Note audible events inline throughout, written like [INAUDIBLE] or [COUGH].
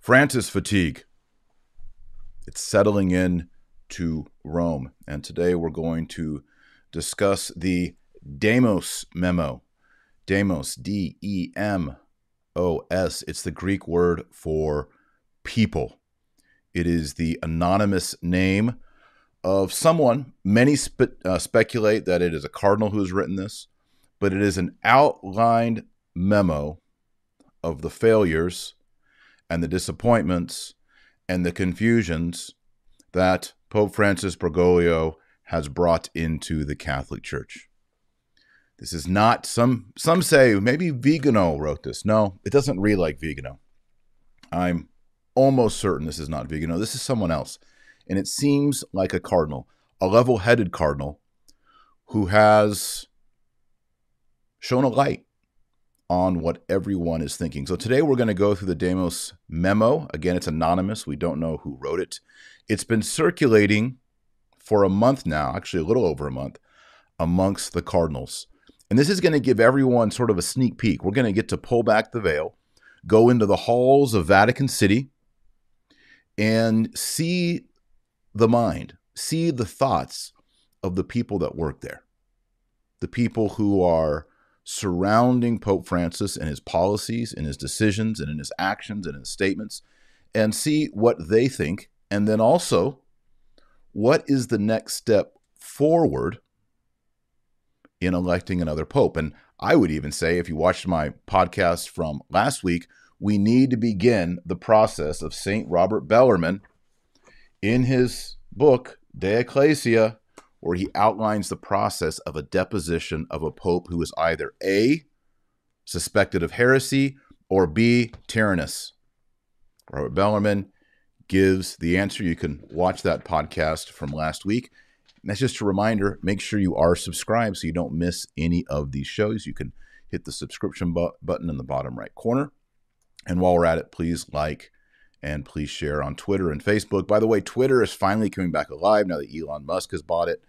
Francis fatigue. It's settling in to Rome. And today we're going to discuss the Demos memo. Demos, D E M O S. It's the Greek word for people. It is the anonymous name of someone. Many spe- uh, speculate that it is a cardinal who has written this, but it is an outlined memo of the failures and the disappointments and the confusions that Pope Francis Bergoglio has brought into the Catholic Church. This is not some some say maybe Vigano wrote this. No, it doesn't read like Vigano. I'm almost certain this is not Vigano. This is someone else. And it seems like a cardinal, a level-headed cardinal who has shown a light on what everyone is thinking. So today we're going to go through the Demos memo. Again, it's anonymous. We don't know who wrote it. It's been circulating for a month now, actually a little over a month, amongst the cardinals. And this is going to give everyone sort of a sneak peek. We're going to get to pull back the veil, go into the halls of Vatican City, and see the mind, see the thoughts of the people that work there, the people who are surrounding Pope Francis and his policies and his decisions and in his actions and his statements and see what they think. And then also, what is the next step forward in electing another Pope? And I would even say, if you watched my podcast from last week, we need to begin the process of St. Robert Bellarmine in his book, De Ecclesia, where he outlines the process of a deposition of a pope who is either A, suspected of heresy, or B, tyrannous. Robert Bellarmine gives the answer. You can watch that podcast from last week. And that's just a reminder make sure you are subscribed so you don't miss any of these shows. You can hit the subscription bu- button in the bottom right corner. And while we're at it, please like and please share on Twitter and Facebook. By the way, Twitter is finally coming back alive now that Elon Musk has bought it.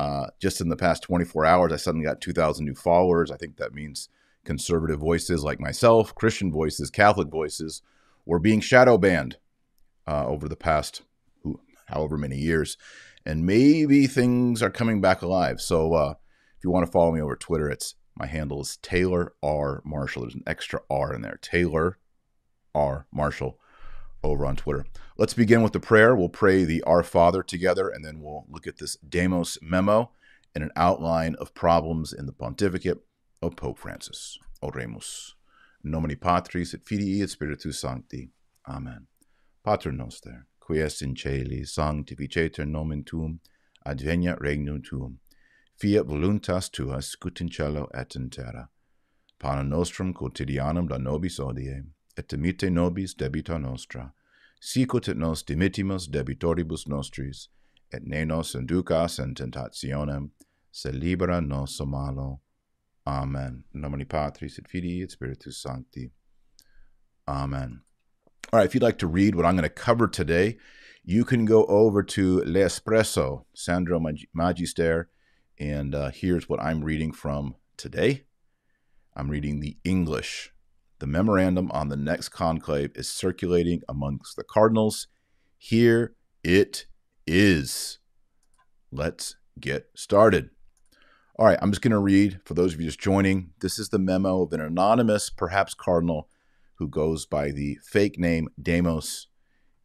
Uh, just in the past 24 hours, I suddenly got 2,000 new followers. I think that means conservative voices like myself, Christian voices, Catholic voices were being shadow banned uh, over the past however many years. And maybe things are coming back alive. So uh, if you want to follow me over Twitter, it's my handle is Taylor R. Marshall. There's an extra R in there. Taylor R. Marshall over on Twitter. Let's begin with the prayer. We'll pray the Our Father together, and then we'll look at this Demos memo and an outline of problems in the pontificate of Pope Francis. Oremus. Nomini Patris et Filii et Spiritus Sancti. Amen. Pater noster, qui est in celi, sanctificetur nomen tuum, adveniat regnum tuum. Fiat voluntas tua, scut in cielo et in terra. Panem nostrum quotidianum da nobis odie, et dimite nobis debita nostra, sicut et nos dimittimus debitoribus nostris, et ne nos inducas in tentationem, se libera nos malo. Amen. In nomine Patris et Filii et Spiritus Sancti. Amen. All right, if you'd like to read what I'm going to cover today, you can go over to L'Espresso, Sandro Magister, and uh, here's what I'm reading from today. I'm reading the English the memorandum on the next conclave is circulating amongst the cardinals. Here it is. Let's get started. All right, I'm just going to read for those of you just joining. This is the memo of an anonymous, perhaps cardinal, who goes by the fake name Demos,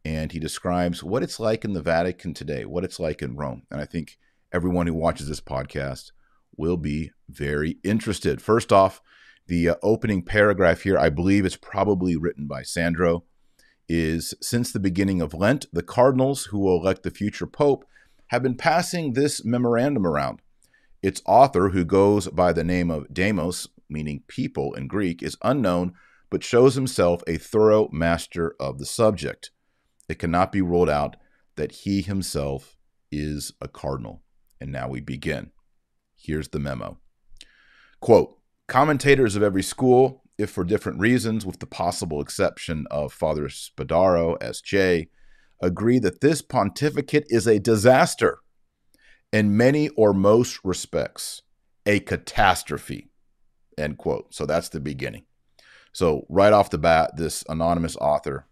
and he describes what it's like in the Vatican today, what it's like in Rome. And I think everyone who watches this podcast will be very interested. First off, the uh, opening paragraph here, I believe it's probably written by Sandro, is since the beginning of Lent, the cardinals who will elect the future pope have been passing this memorandum around. Its author, who goes by the name of Demos, meaning people in Greek, is unknown, but shows himself a thorough master of the subject. It cannot be ruled out that he himself is a cardinal. And now we begin. Here's the memo. Quote, Commentators of every school, if for different reasons, with the possible exception of Father Spadaro, S.J., agree that this pontificate is a disaster in many or most respects, a catastrophe. End quote. So that's the beginning. So, right off the bat, this anonymous author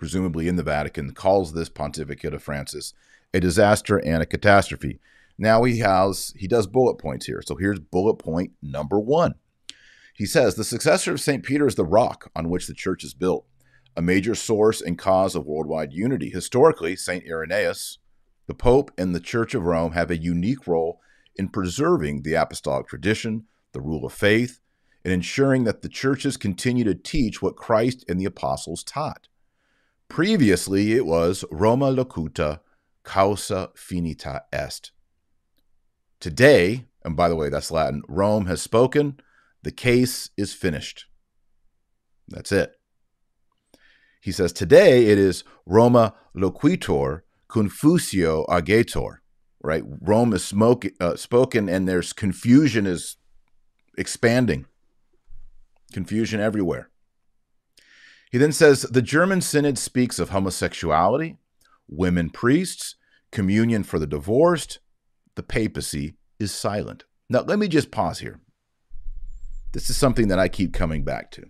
presumably in the Vatican, calls this pontificate of Francis a disaster and a catastrophe. Now he has he does bullet points here. So here's bullet point number 1. He says the successor of St. Peter is the rock on which the church is built, a major source and cause of worldwide unity. Historically, St. Irenaeus, the Pope, and the Church of Rome have a unique role in preserving the apostolic tradition, the rule of faith, and ensuring that the churches continue to teach what Christ and the apostles taught. Previously, it was Roma locuta, causa finita est. Today, and by the way, that's Latin, Rome has spoken, the case is finished. That's it. He says, today it is Roma loquitur, confusio agetur, right? Rome is smoke, uh, spoken and there's confusion is expanding. Confusion everywhere. He then says the German Synod speaks of homosexuality, women priests, communion for the divorced. The papacy is silent. Now, let me just pause here. This is something that I keep coming back to.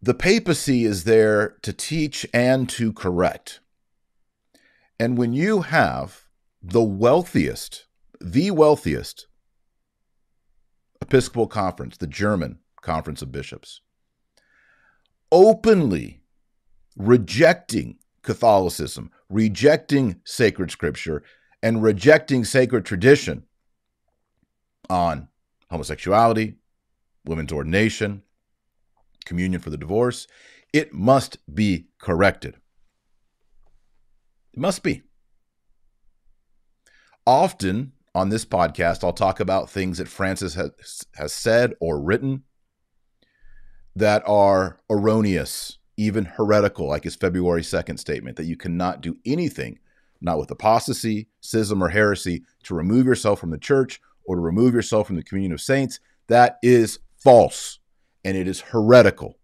The papacy is there to teach and to correct. And when you have the wealthiest, the wealthiest Episcopal Conference, the German Conference of Bishops, openly rejecting Catholicism, rejecting sacred scripture, and rejecting sacred tradition on homosexuality, women's ordination, communion for the divorce, it must be corrected. It must be. Often on this podcast, I'll talk about things that Francis has, has said or written that are erroneous, even heretical, like his February 2nd statement that you cannot do anything, not with apostasy, schism, or heresy, to remove yourself from the church or to remove yourself from the communion of saints. That is false and it is heretical.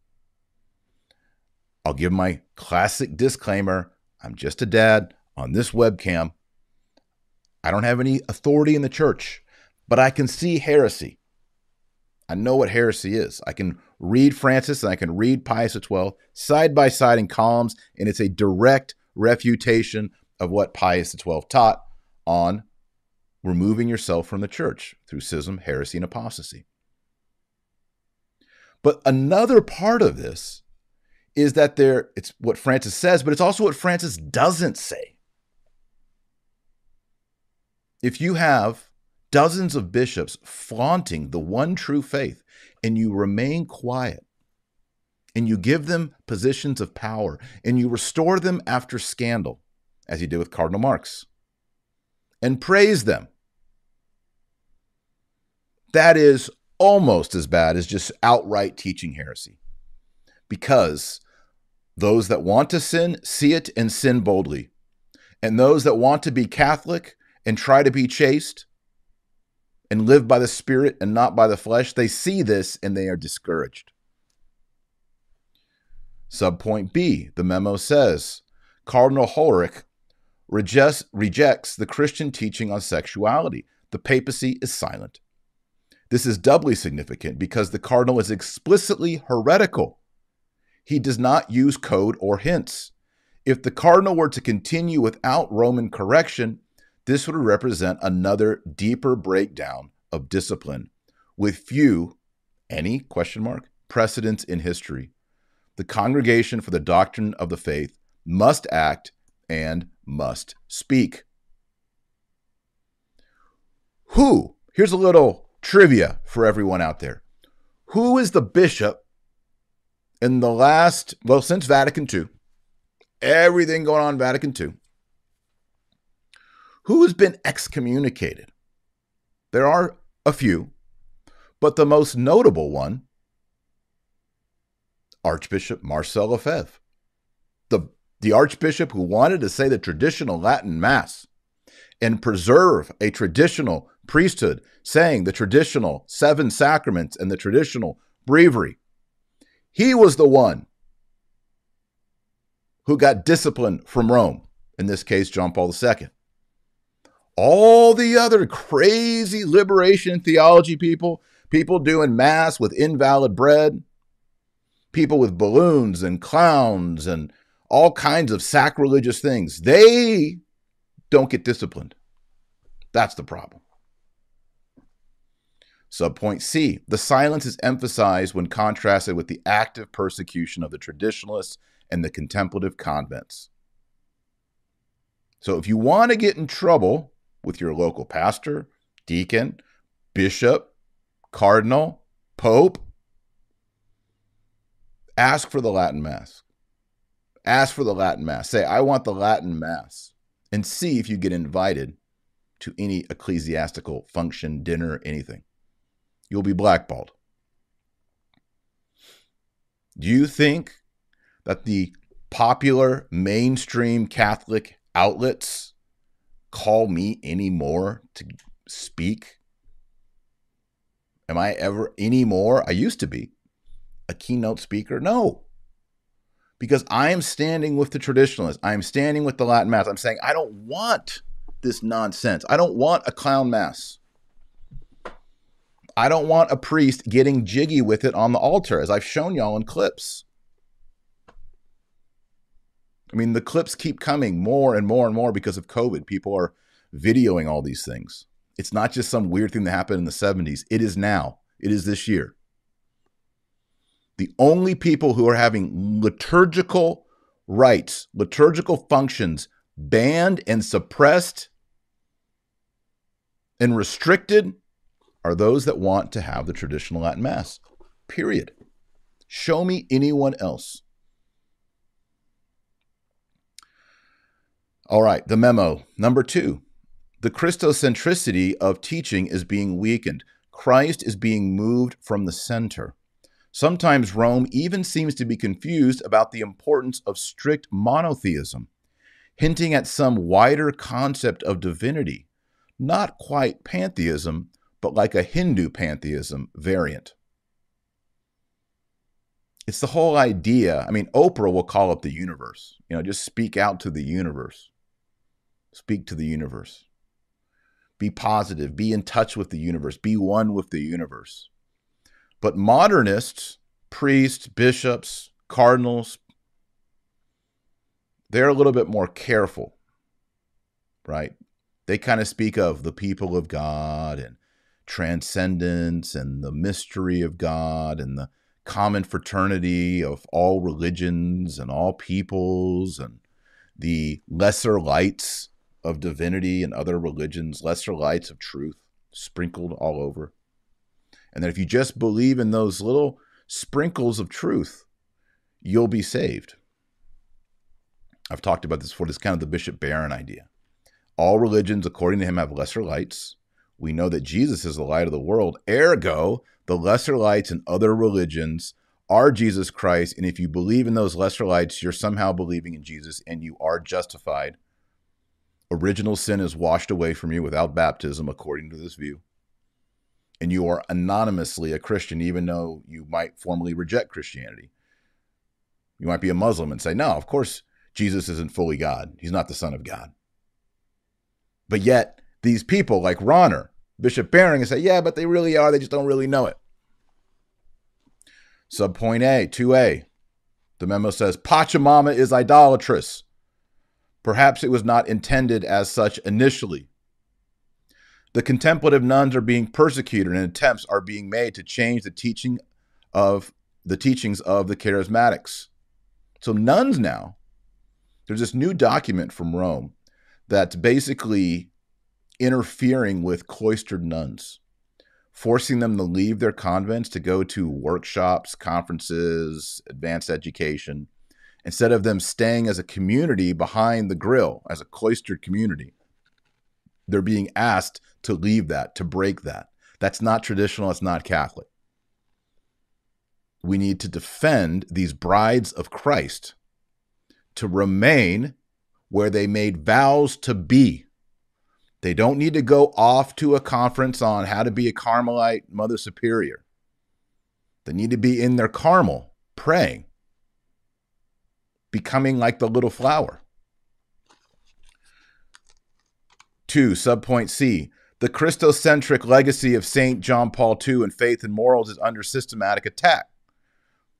I'll give my classic disclaimer I'm just a dad on this webcam. I don't have any authority in the church, but I can see heresy. I know what heresy is. I can read Francis and I can read Pius XII side by side in columns, and it's a direct refutation of what Pius XII taught on removing yourself from the church through schism, heresy, and apostasy. But another part of this is that there it's what Francis says, but it's also what Francis doesn't say if you have dozens of bishops flaunting the one true faith and you remain quiet and you give them positions of power and you restore them after scandal, as you did with Cardinal Marx, and praise them, that is almost as bad as just outright teaching heresy. Because those that want to sin see it and sin boldly. And those that want to be Catholic and try to be chaste and live by the Spirit and not by the flesh, they see this and they are discouraged. Subpoint B, the memo says Cardinal Hollerich rejects, rejects the Christian teaching on sexuality. The papacy is silent. This is doubly significant because the cardinal is explicitly heretical. He does not use code or hints. If the cardinal were to continue without Roman correction, this would represent another deeper breakdown of discipline with few, any question mark, precedents in history. The Congregation for the Doctrine of the Faith must act and must speak. Who, here's a little trivia for everyone out there. Who is the bishop in the last, well, since Vatican II, everything going on Vatican II, who has been excommunicated. There are a few, but the most notable one, Archbishop Marcel Lefebvre, the, the archbishop who wanted to say the traditional Latin Mass and preserve a traditional priesthood, saying the traditional seven sacraments and the traditional breviary. He was the one who got discipline from Rome, in this case, John Paul II all the other crazy liberation theology people, people doing mass with invalid bread, people with balloons and clowns and all kinds of sacrilegious things. They don't get disciplined. That's the problem. Subpoint C the silence is emphasized when contrasted with the active persecution of the traditionalists and the contemplative convents. So if you want to get in trouble with your local pastor, deacon, bishop, cardinal, pope, ask for the Latin Mass. Ask for the Latin Mass. Say, I want the Latin Mass. And see if you get invited to any ecclesiastical function, dinner, anything. You'll be blackballed. Do you think that the popular mainstream Catholic outlets call me anymore to speak? Am I ever anymore? I used to be a keynote speaker. No. Because I am standing with the traditionalists. I am standing with the Latin Mass. I'm saying I don't want this nonsense. I don't want a clown mass. I don't want a priest getting jiggy with it on the altar, as I've shown y'all in clips. I mean, the clips keep coming more and more and more because of COVID. People are videoing all these things. It's not just some weird thing that happened in the 70s. It is now, it is this year. The only people who are having liturgical rites, liturgical functions banned and suppressed and restricted are those that want to have the traditional Latin Mass. Period. Show me anyone else. All right, the memo. Number two, the Christocentricity of teaching is being weakened. Christ is being moved from the center. Sometimes Rome even seems to be confused about the importance of strict monotheism, hinting at some wider concept of divinity, not quite pantheism, but like a Hindu pantheism variant. It's the whole idea. I mean, Oprah will call up the universe. You know, just speak out to the universe. Speak to the universe. Be positive. Be in touch with the universe. Be one with the universe. But modernists, priests, bishops, cardinals, they're a little bit more careful, right? They kind of speak of the people of God and transcendence and the mystery of God and the common fraternity of all religions and all peoples and the lesser lights of divinity and other religions, lesser lights of truth sprinkled all over. And that if you just believe in those little sprinkles of truth, you'll be saved. I've talked about this before. This is kind of the Bishop Barron idea. All religions, according to him, have lesser lights we know that Jesus is the light of the world. Ergo, the lesser lights in other religions are Jesus Christ. And if you believe in those lesser lights, you're somehow believing in Jesus and you are justified. Original sin is washed away from you without baptism, according to this view. And you are anonymously a Christian, even though you might formally reject Christianity. You might be a Muslim and say, no, of course, Jesus isn't fully God. He's not the Son of God. But yet, these people like Rahner, Bishop and say, yeah, but they really are. They just don't really know it. Subpoint A, 2A. The memo says Pachamama is idolatrous. Perhaps it was not intended as such initially. The contemplative nuns are being persecuted and attempts are being made to change the teaching of the teachings of the charismatics. So nuns now, there's this new document from Rome that's basically interfering with cloistered nuns, forcing them to leave their convents to go to workshops, conferences, advanced education, instead of them staying as a community behind the grill, as a cloistered community. They're being asked to leave that, to break that. That's not traditional, it's not Catholic. We need to defend these brides of Christ to remain where they made vows to be they don't need to go off to a conference on how to be a Carmelite Mother Superior. They need to be in their Carmel praying, becoming like the little flower. Two, subpoint C. The Christocentric legacy of St. John Paul II and faith and morals is under systematic attack.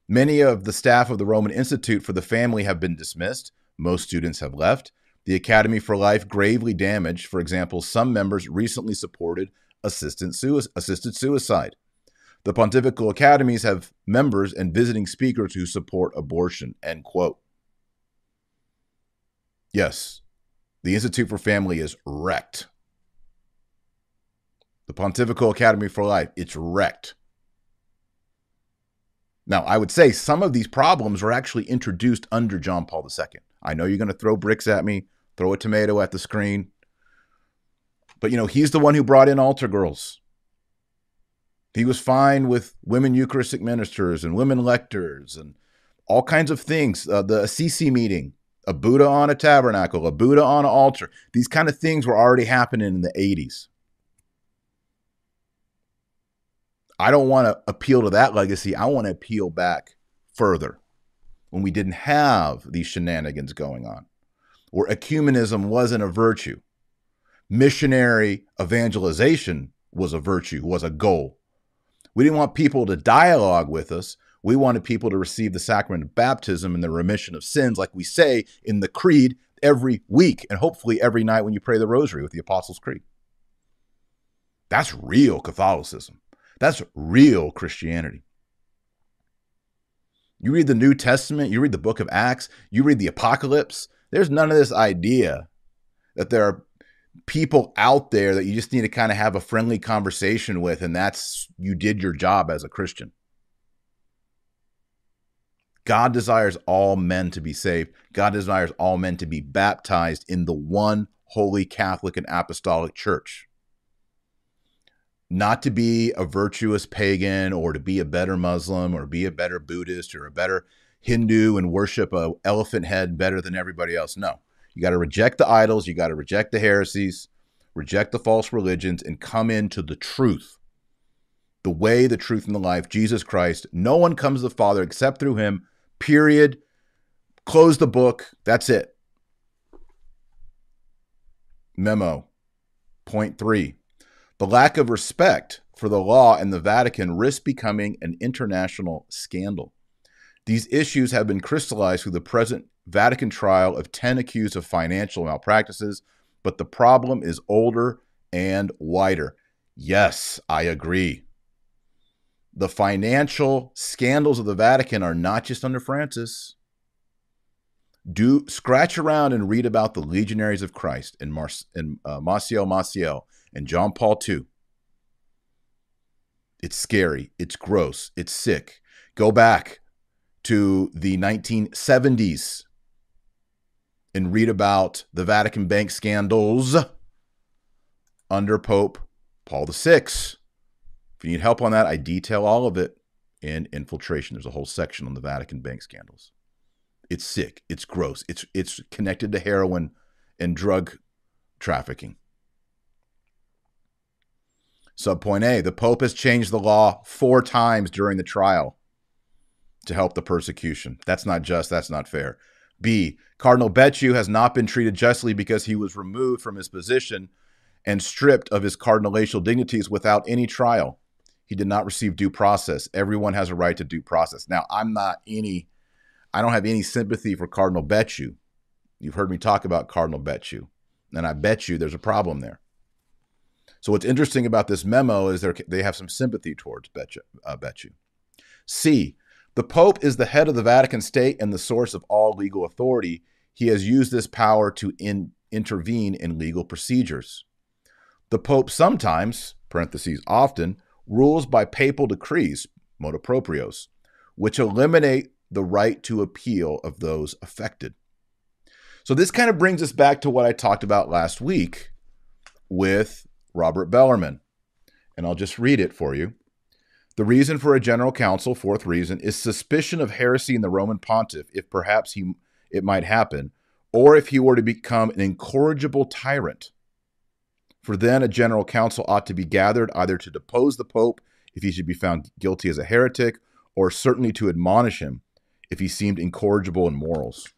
Many of the staff of the Roman Institute for the Family have been dismissed. Most students have left. The Academy for Life gravely damaged. For example, some members recently supported assisted suicide. The pontifical academies have members and visiting speakers who support abortion. End quote. Yes, the Institute for Family is wrecked. The Pontifical Academy for Life, it's wrecked. Now, I would say some of these problems were actually introduced under John Paul II. I know you're going to throw bricks at me, throw a tomato at the screen. But, you know, he's the one who brought in altar girls. He was fine with women Eucharistic ministers and women lectors and all kinds of things. Uh, the Assisi meeting, a Buddha on a tabernacle, a Buddha on an altar. These kind of things were already happening in the 80s. I don't want to appeal to that legacy. I want to appeal back further when we didn't have these shenanigans going on, where ecumenism wasn't a virtue. Missionary evangelization was a virtue, was a goal. We didn't want people to dialogue with us. We wanted people to receive the sacrament of baptism and the remission of sins, like we say in the Creed every week and hopefully every night when you pray the rosary with the Apostles' Creed. That's real Catholicism. That's real Christianity. You read the New Testament, you read the book of Acts, you read the Apocalypse, there's none of this idea that there are people out there that you just need to kind of have a friendly conversation with, and that's you did your job as a Christian. God desires all men to be saved. God desires all men to be baptized in the one holy Catholic and Apostolic Church not to be a virtuous pagan or to be a better Muslim or be a better Buddhist or a better Hindu and worship a elephant head better than everybody else. No. You got to reject the idols, you got to reject the heresies, reject the false religions and come into the truth. The way, the truth and the life, Jesus Christ. No one comes to the Father except through him. Period. Close the book. That's it. Memo. Point 3 the lack of respect for the law and the Vatican risk becoming an international scandal. These issues have been crystallized through the present Vatican trial of 10 accused of financial malpractices, but the problem is older and wider. Yes, I agree. The financial scandals of the Vatican are not just under Francis. Do scratch around and read about the legionaries of Christ in, Mar- in uh, Maciel Maciel and John Paul II. It's scary. It's gross. It's sick. Go back to the 1970s and read about the Vatican Bank scandals under Pope Paul VI. You need help on that, I detail all of it in Infiltration. There's a whole section on the Vatican Bank scandals. It's sick. It's gross. It's it's connected to heroin and drug trafficking. Subpoint A The Pope has changed the law four times during the trial to help the persecution. That's not just, that's not fair. B Cardinal Becciu has not been treated justly because he was removed from his position and stripped of his cardinalatial dignities without any trial. He did not receive due process. Everyone has a right to due process. Now, I'm not any, I don't have any sympathy for Cardinal Becciu. You've heard me talk about Cardinal Becciu, and I bet you there's a problem there. So what's interesting about this memo is they have some sympathy towards Becciu. Uh, C. The Pope is the head of the Vatican State and the source of all legal authority. He has used this power to in, intervene in legal procedures. The Pope sometimes, parentheses often, rules by papal decrees, motu proprios, which eliminate the right to appeal of those affected. So this kind of brings us back to what I talked about last week with Robert Bellarmine. And I'll just read it for you. The reason for a general council, fourth reason, is suspicion of heresy in the Roman pontiff, if perhaps he it might happen, or if he were to become an incorrigible tyrant. For then a general council ought to be gathered either to depose the pope if he should be found guilty as a heretic, or certainly to admonish him if he seemed incorrigible in morals.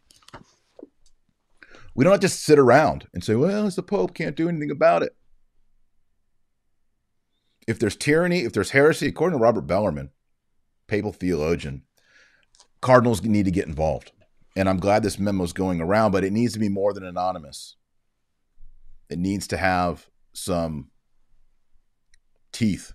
We don't just sit around and say, well, it's the Pope, can't do anything about it if there's tyranny, if there's heresy, according to Robert Bellarmine, papal theologian, cardinals need to get involved. And I'm glad this memo is going around, but it needs to be more than anonymous. It needs to have some teeth.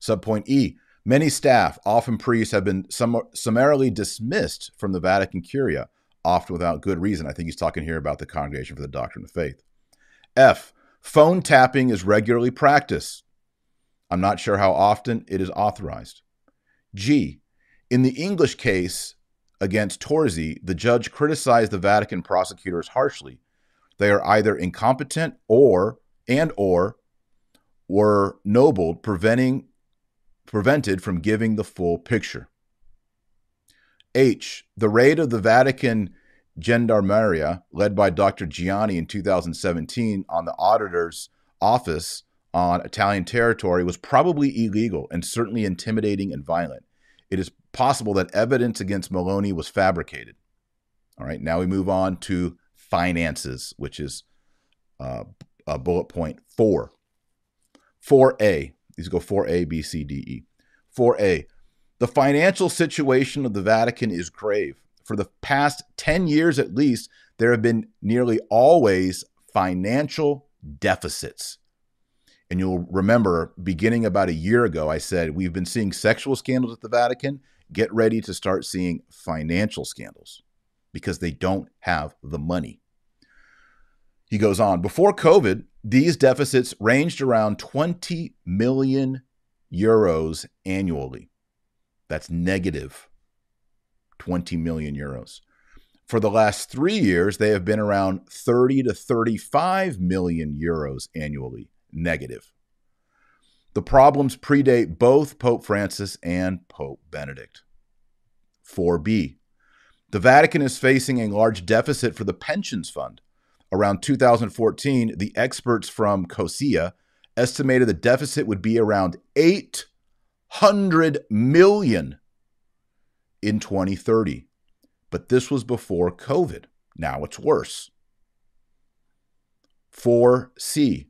Subpoint E Many staff, often priests, have been sum- summarily dismissed from the Vatican Curia, often without good reason. I think he's talking here about the Congregation for the Doctrine of Faith. F. Phone tapping is regularly practiced. I'm not sure how often it is authorized. G. In the English case against Torzi, the judge criticized the Vatican prosecutors harshly. They are either incompetent or and or were nobled, preventing prevented from giving the full picture. H. The raid of the Vatican Gendarmeria, led by Dr. Giani in 2017 on the auditor's office on Italian territory, was probably illegal and certainly intimidating and violent. It is possible that evidence against Milone was fabricated. All right, now we move on to finances, which is uh, bullet point four. 4A, these go 4A, B, C, D, E. 4A. The financial situation of the Vatican is grave. For the past 10 years at least, there have been nearly always financial deficits. And you'll remember, beginning about a year ago, I said we've been seeing sexual scandals at the Vatican. Get ready to start seeing financial scandals because they don't have the money. He goes on, before COVID, these deficits ranged around 20 million euros annually. That's negative 20 million euros. For the last three years, they have been around 30 to 35 million euros annually negative. The problems predate both Pope Francis and Pope Benedict. 4b. The Vatican is facing a large deficit for the pensions fund around 2014, the experts from COSEA estimated the deficit would be around 800 million in 2030. But this was before COVID. Now it's worse. 4C.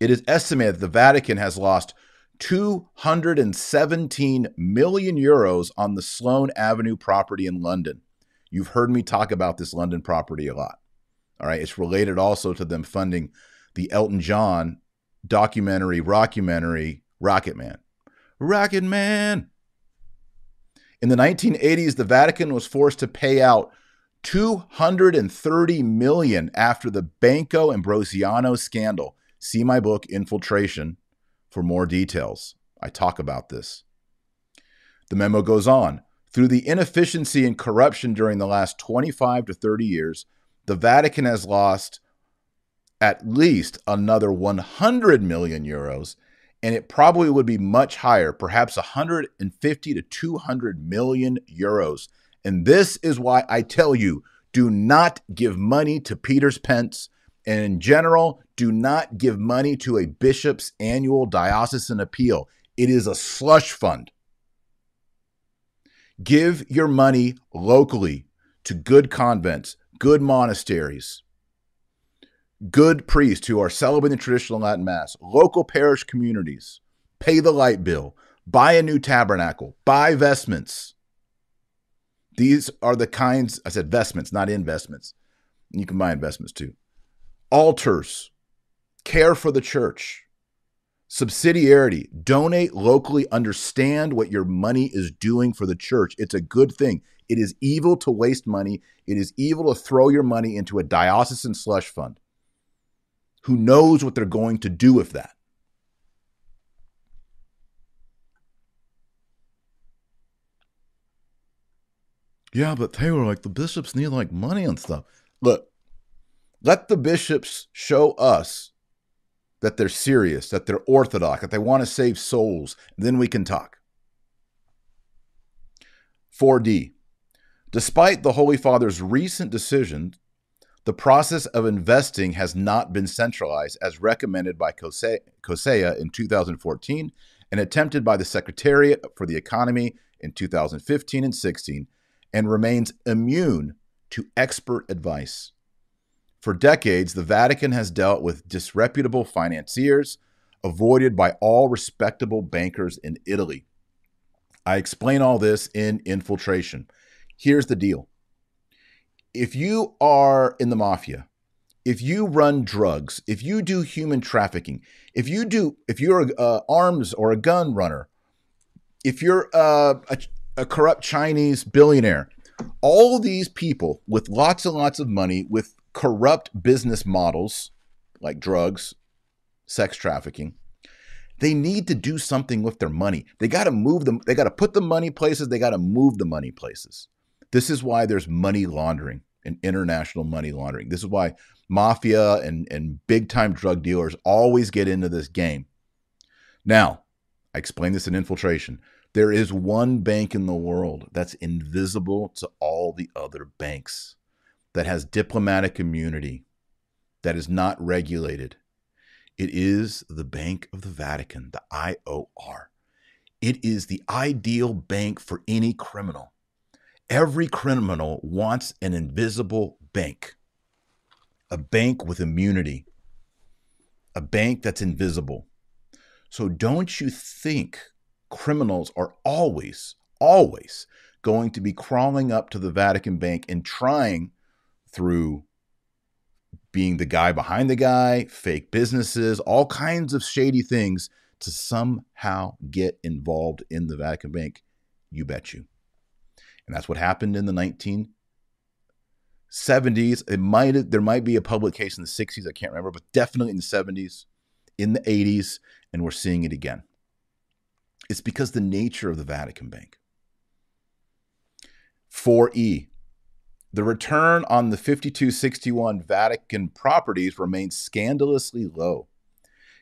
It is estimated that the Vatican has lost 217 million euros on the Sloane Avenue property in London. You've heard me talk about this London property a lot. All right. It's related also to them funding the Elton John documentary, rockumentary, Rocket Man. Rocket Man. In the 1980s, the Vatican was forced to pay out 230 million after the Banco Ambrosiano scandal. See my book Infiltration for more details. I talk about this. The memo goes on. Through the inefficiency and corruption during the last 25 to 30 years, the Vatican has lost at least another 100 million euros, and it probably would be much higher, perhaps 150 to 200 million euros. And this is why I tell you do not give money to Peter's Pence. And in general, do not give money to a bishop's annual diocesan appeal. It is a slush fund. Give your money locally to good convents, good monasteries, good priests who are celebrating the traditional Latin Mass, local parish communities, pay the light bill, buy a new tabernacle, buy vestments. These are the kinds, I said vestments, not investments. You can buy investments too. Altars, care for the church, subsidiarity, donate locally, understand what your money is doing for the church. It's a good thing. It is evil to waste money. It is evil to throw your money into a diocesan slush fund. Who knows what they're going to do with that? Yeah, but they were like the bishops need like money and stuff. Look, let the bishops show us that they're serious, that they're orthodox, that they want to save souls. Then we can talk. 4D. Despite the Holy Father's recent decision, the process of investing has not been centralized as recommended by COSEA in 2014 and attempted by the Secretariat for the Economy in 2015 and 16, and remains immune to expert advice. For decades, the Vatican has dealt with disreputable financiers avoided by all respectable bankers in Italy. I explain all this in Infiltration. Here's the deal if you are in the mafia, if you run drugs, if you do human trafficking, if you do, if you're a, arms or a gun runner, if you're a, a corrupt Chinese billionaire, all these people with lots and lots of money, with corrupt business models like drugs, sex trafficking, they need to do something with their money. They got to move them. They got to put the money places. They got to move the money places. This is why there's money laundering and international money laundering. This is why mafia and, and big time drug dealers always get into this game. Now, I explained this in infiltration. There is one bank in the world that's invisible to all the other banks, that has diplomatic immunity, that is not regulated. It is the Bank of the Vatican, the IOR. It is the ideal bank for any criminal. Every criminal wants an invisible bank, a bank with immunity, a bank that's invisible. So don't you think criminals are always, always going to be crawling up to the Vatican Bank and trying through being the guy behind the guy, fake businesses, all kinds of shady things to somehow get involved in the Vatican Bank? You bet you. And that's what happened in the 1970s. It might there might be a public case in the 60s, I can't remember, but definitely in the 70s, in the 80s, and we're seeing it again. It's because the nature of the Vatican Bank. 4E. The return on the 5261 Vatican properties remains scandalously low.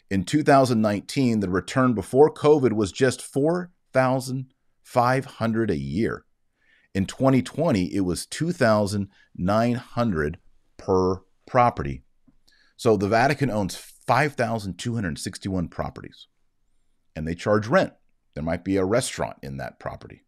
In 2019, the return before COVID was just 4,500 a year. In 2020, it was 2,900 per property. So the Vatican owns 5,261 properties and they charge rent. There might be a restaurant in that property,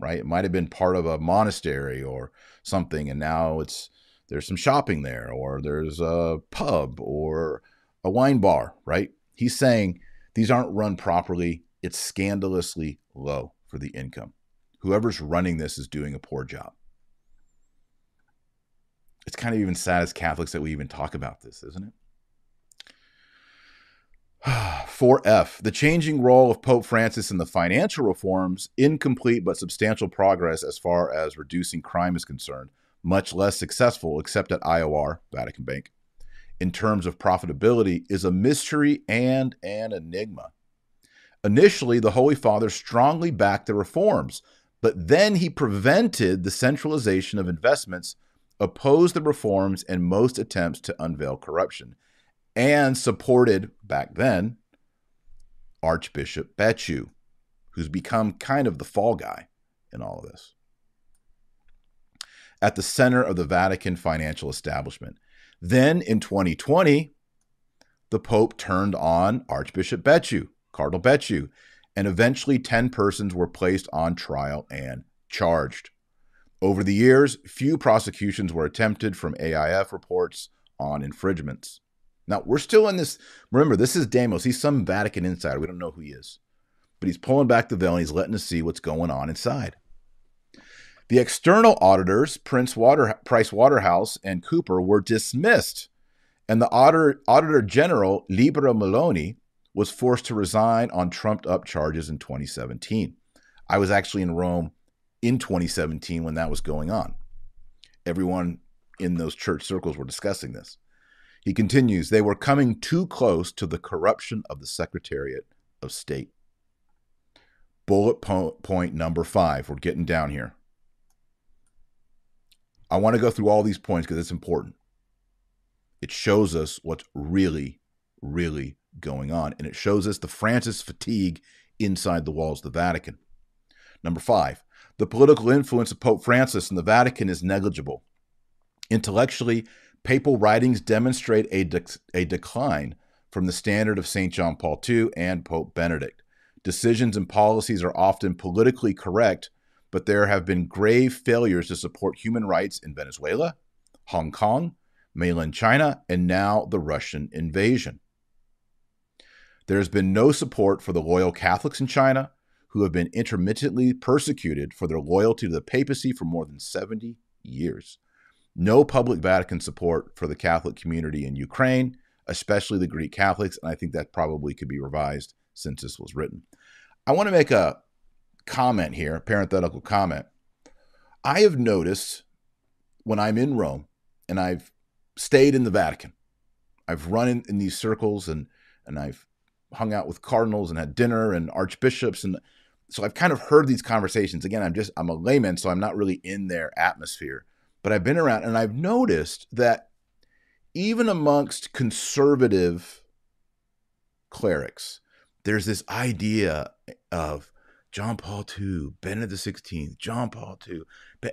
right? It might have been part of a monastery or something, and now it's there's some shopping there, or there's a pub or a wine bar, right? He's saying these aren't run properly. It's scandalously low for the income whoever's running this is doing a poor job. It's kind of even sad as Catholics that we even talk about this, isn't it? [SIGHS] 4F, the changing role of Pope Francis in the financial reforms, incomplete but substantial progress as far as reducing crime is concerned, much less successful, except at IOR, Vatican Bank, in terms of profitability, is a mystery and an enigma. Initially, the Holy Father strongly backed the reforms, but then he prevented the centralization of investments, opposed the reforms and most attempts to unveil corruption, and supported, back then, Archbishop Becciu, who's become kind of the fall guy in all of this. At the center of the Vatican financial establishment. Then in 2020, the Pope turned on Archbishop Becciu, Cardinal Becciu, and eventually 10 persons were placed on trial and charged. Over the years, few prosecutions were attempted from AIF reports on infringements. Now, we're still in this. Remember, this is Demos. He's some Vatican insider. We don't know who he is. But he's pulling back the veil and he's letting us see what's going on inside. The external auditors, Prince Water, Price Waterhouse and Cooper, were dismissed, and the auditor, auditor general, Libero Milone, was forced to resign on trumped up charges in 2017. I was actually in Rome in 2017 when that was going on. Everyone in those church circles were discussing this. He continues, they were coming too close to the corruption of the Secretariat of State. Bullet po- point number five. We're getting down here. I want to go through all these points because it's important. It shows us what's really, really going on, and it shows us the Francis fatigue inside the walls of the Vatican. Number five, the political influence of Pope Francis in the Vatican is negligible. Intellectually, papal writings demonstrate a, a decline from the standard of St. John Paul II and Pope Benedict. Decisions and policies are often politically correct, but there have been grave failures to support human rights in Venezuela, Hong Kong, mainland China, and now the Russian invasion. There has been no support for the loyal Catholics in China who have been intermittently persecuted for their loyalty to the papacy for more than 70 years. No public Vatican support for the Catholic community in Ukraine, especially the Greek Catholics, and I think that probably could be revised since this was written. I want to make a comment here, a parenthetical comment. I have noticed when I'm in Rome and I've stayed in the Vatican, I've run in, in these circles and and I've hung out with cardinals and had dinner and archbishops and so I've kind of heard these conversations. Again, I'm just I'm a layman, so I'm not really in their atmosphere. But I've been around and I've noticed that even amongst conservative clerics, there's this idea of John Paul II, Benedict XVI, John Paul II.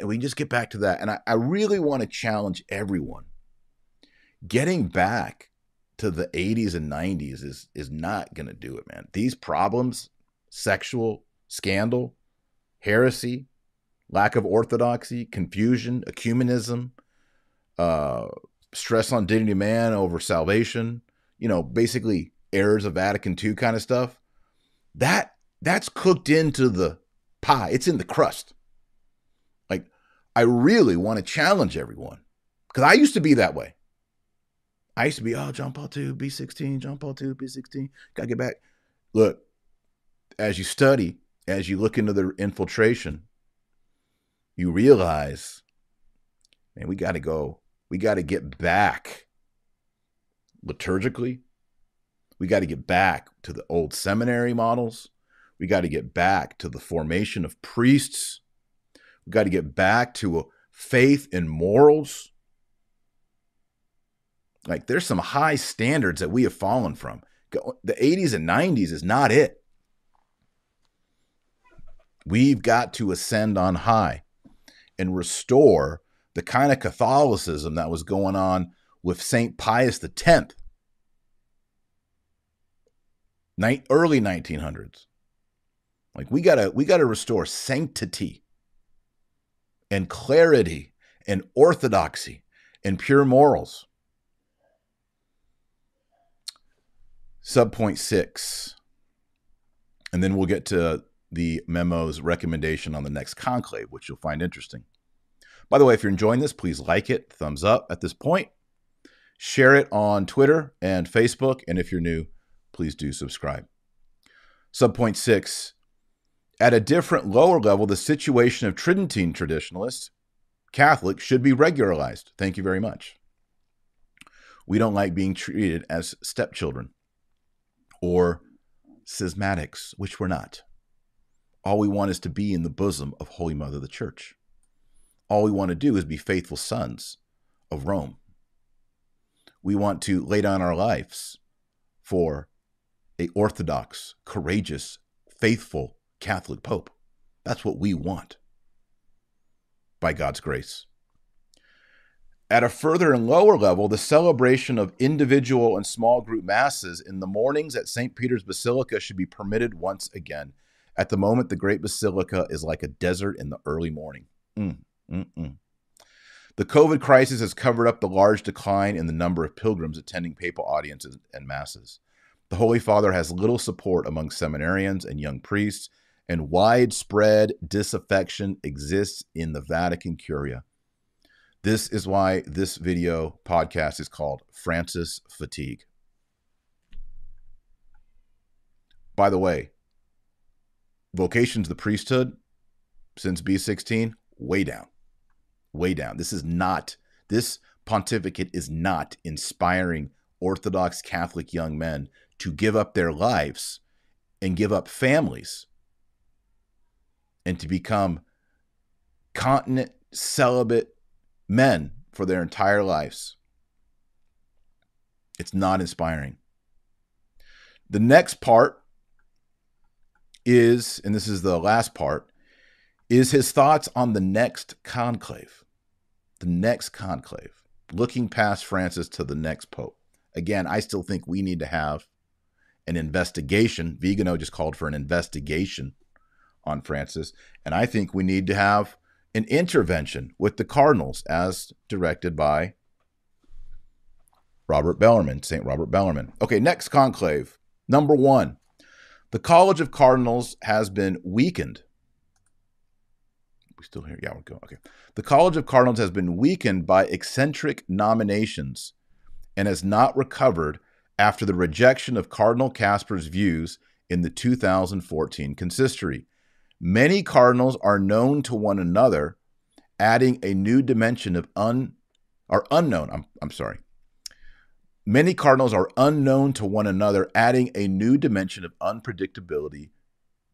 We can just get back to that. And I, I really want to challenge everyone. Getting back to the 80s and 90s is is not going to do it, man. These problems, sexual scandal, heresy, lack of orthodoxy, confusion, ecumenism, uh, stress on dignity man over salvation, you know, basically errors of Vatican II kind of stuff. That that's cooked into the pie. It's in the crust. Like I really want to challenge everyone because I used to be that way. I used to be, oh, John Paul II, B16, John Paul II, B16. Gotta get back. Look, as you study, as you look into the infiltration, you realize, man, we got to go. We got to get back liturgically. We got to get back to the old seminary models. We got to get back to the formation of priests. We got to get back to a faith and morals. Like there's some high standards that we have fallen from. The 80s and 90s is not it. We've got to ascend on high and restore the kind of Catholicism that was going on with St. Pius X, early 1900s. Like we gotta we gotta restore sanctity and clarity and orthodoxy and pure morals. Subpoint six. And then we'll get to the memo's recommendation on the next conclave, which you'll find interesting. By the way, if you're enjoying this, please like it, thumbs up at this point, share it on Twitter and Facebook, and if you're new, please do subscribe. Subpoint six at a different lower level, the situation of Tridentine traditionalists, Catholics, should be regularized. Thank you very much. We don't like being treated as stepchildren or schismatics, which we're not. All we want is to be in the bosom of Holy Mother the Church. All we want to do is be faithful sons of Rome. We want to lay down our lives for a orthodox, courageous, faithful Catholic Pope. That's what we want by God's grace. At a further and lower level, the celebration of individual and small group masses in the mornings at St. Peter's Basilica should be permitted once again. At the moment, the Great Basilica is like a desert in the early morning. Mm, mm, mm. The COVID crisis has covered up the large decline in the number of pilgrims attending papal audiences and masses. The Holy Father has little support among seminarians and young priests, and widespread disaffection exists in the Vatican Curia. This is why this video podcast is called Francis Fatigue. By the way, vocations to the priesthood since B16, way down. Way down. This is not, this pontificate is not inspiring Orthodox Catholic young men to give up their lives and give up families and to become continent celibate men for their entire lives. It's not inspiring. The next part is, and this is the last part, is his thoughts on the next conclave. The next conclave, looking past Francis to the next pope. Again, I still think we need to have an investigation. Vigano just called for an investigation on Francis. And I think we need to have an intervention with the Cardinals as directed by Robert Bellarmine, St. Robert Bellarmine. Okay, next conclave. Number one, The College of Cardinals has been weakened. We still here? Yeah, we're going. Okay. The College of Cardinals has been weakened by eccentric nominations and has not recovered after the rejection of Cardinal Kasper's views in the 2014 consistory. Many cardinals are known to one another, adding a new dimension of un or unknown. I'm, I'm sorry. Many cardinals are unknown to one another, adding a new dimension of unpredictability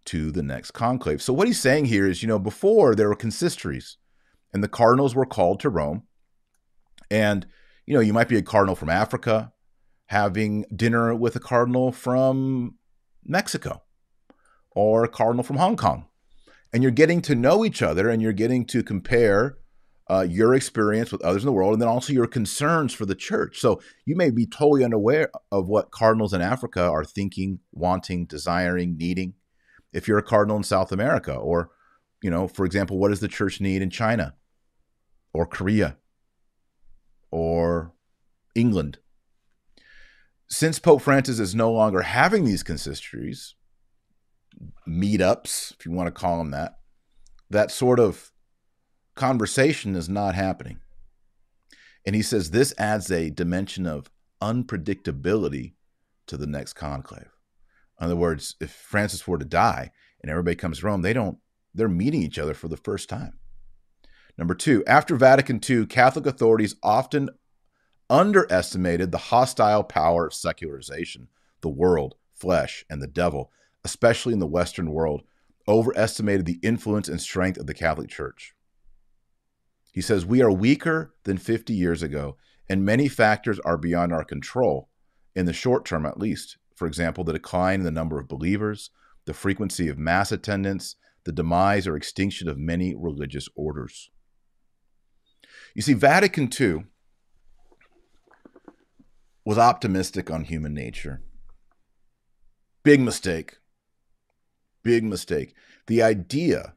to the next conclave. So, what he's saying here is, you know, before there were consistories and the cardinals were called to Rome. And, you know, you might be a cardinal from Africa having dinner with a cardinal from Mexico or a cardinal from Hong Kong. And you're getting to know each other and you're getting to compare uh, your experience with others in the world and then also your concerns for the church. So you may be totally unaware of what cardinals in Africa are thinking, wanting, desiring, needing. If you're a cardinal in South America, or, you know, for example, what does the church need in China or Korea or England? Since Pope Francis is no longer having these consistories, meetups, if you want to call them that, that sort of conversation is not happening. And he says this adds a dimension of unpredictability to the next conclave. In other words, if Francis were to die and everybody comes to Rome, they don't, they're meeting each other for the first time. Number two, after Vatican II, Catholic authorities often underestimated the hostile power of secularization, the world, flesh, and the devil, especially in the Western world, overestimated the influence and strength of the Catholic Church. He says, We are weaker than 50 years ago, and many factors are beyond our control, in the short term at least. For example, the decline in the number of believers, the frequency of mass attendance, the demise or extinction of many religious orders. You see, Vatican II was optimistic on human nature. Big mistake. Big mistake. The idea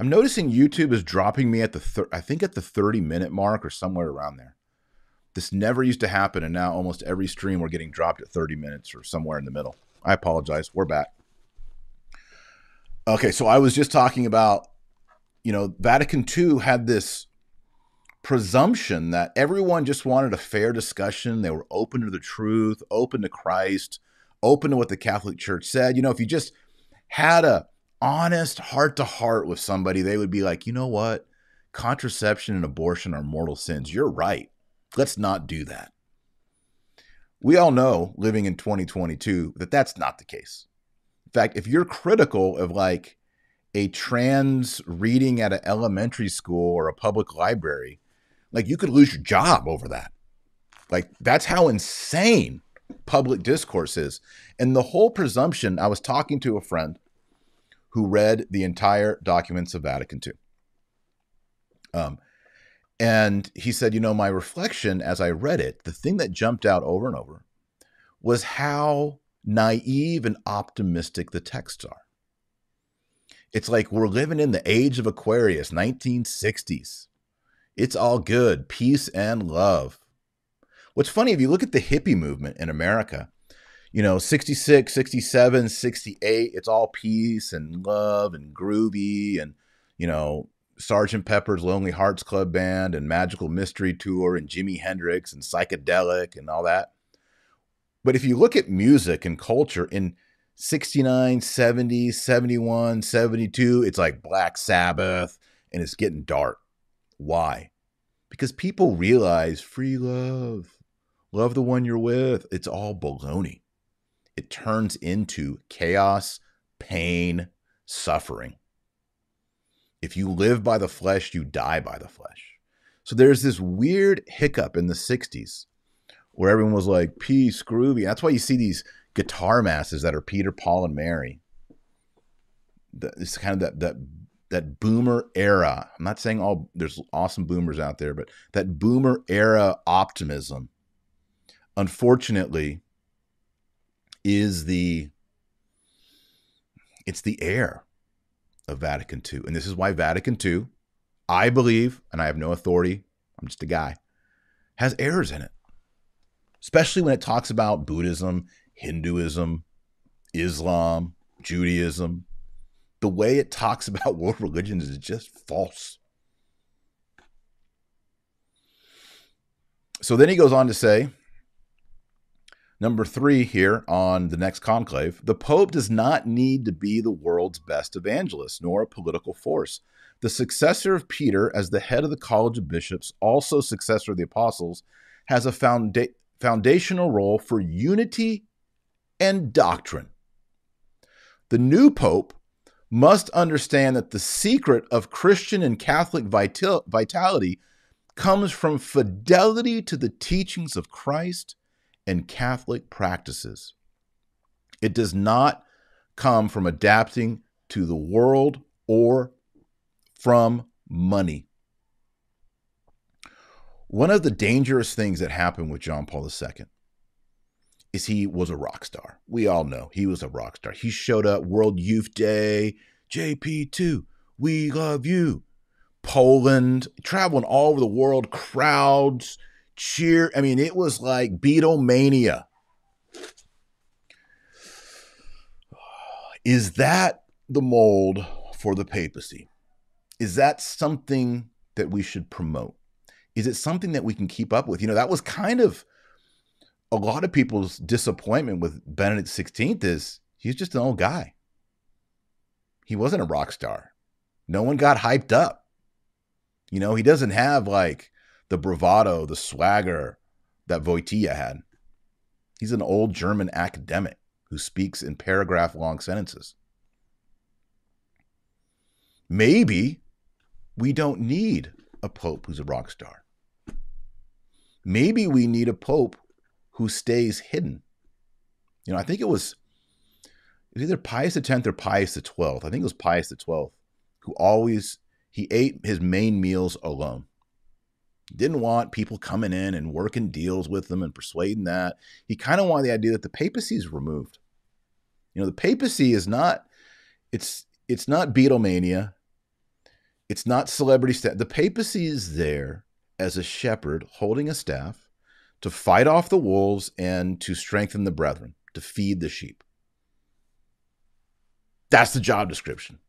I'm noticing YouTube is dropping me at the thir- I think at the 30 minute mark or somewhere around there. This never used to happen, and now almost every stream we're getting dropped at 30 minutes or somewhere in the middle. I apologize. We're back. Okay, so I was just talking about, you know, Vatican II had this presumption that everyone just wanted a fair discussion. They were open to the truth, open to Christ, open to what the Catholic Church said. You know, if you just had a honest heart to heart with somebody, they would be like, you know what? Contraception and abortion are mortal sins. You're right. Let's not do that. We all know living in 2022 that that's not the case. In fact, if you're critical of like a trans reading at an elementary school or a public library, like you could lose your job over that. Like that's how insane public discourse is. And the whole presumption, I was talking to a friend who read the entire documents of Vatican II. Um, and he said, you know, my reflection as I read it, the thing that jumped out over and over was how naive and optimistic the texts are. It's like we're living in the age of Aquarius, 1960s. It's all good, peace and love. What's funny, if you look at the hippie movement in America, you know 66 67 68 it's all peace and love and groovy and you know sergeant pepper's lonely hearts club band and magical mystery tour and jimi hendrix and psychedelic and all that. But if you look at music and culture in 69 70 71 72 it's like black sabbath and it's getting dark. Why? Because people realize free love love the one you're with it's all baloney it turns into chaos, pain, suffering. If you live by the flesh, you die by the flesh. So there's this weird hiccup in the 60s where everyone was like, peace, groovy. That's why you see these guitar masses that are Peter, Paul, and Mary. It's kind of that that that boomer era. I'm not saying all there's awesome boomers out there, but that boomer era optimism, unfortunately, is the it's the air of Vatican II. And this is why Vatican II, I believe, and I have no authority, I'm just a guy, has errors in it. Especially when it talks about Buddhism, Hinduism, Islam, Judaism. The way it talks [LAUGHS] about world religions is just false. So then he goes on to say, number three here on the next conclave the Pope does not need to be the world's best evangelist, nor a political force. The successor of Peter as the head of the College of Bishops, also successor of the apostles, has a founda- foundational role for unity and doctrine. The new Pope must understand that the secret of Christian and Catholic vital- vitality comes from fidelity to the teachings of Christ and Catholic practices. It does not come from adapting to the world or from money. One of the dangerous things that happened with John Paul II is he was a rock star. We all know he was a rock star. He showed up World Youth Day, JP2, we love you. Poland, traveling all over the world, crowds, cheer. I mean, it was like Beatlemania. Is that the mold for the papacy? Is that something that we should promote? Is it something that we can keep up with? You know, that was kind of a lot of people's disappointment with Benedict XVI is he's just an old guy. He wasn't a rock star. No one got hyped up. You know, he doesn't have like the bravado, the swagger that Wojtyla had. He's an old German academic who speaks in paragraph long sentences. Maybe we don't need a pope who's a rock star. Maybe we need a pope who stays hidden. You know, I think it was, it was either Pius X or Pius XII. I think it was Pius XII who always he ate his main meals alone. Didn't want people coming in and working deals with them and persuading that. He kind of wanted the idea that the papacy is removed. You know, the papacy is not it's it's not Beatlemania. It's not celebrity staff. The papacy is there as a shepherd holding a staff to fight off the wolves and to strengthen the brethren, to feed the sheep. That's the job description.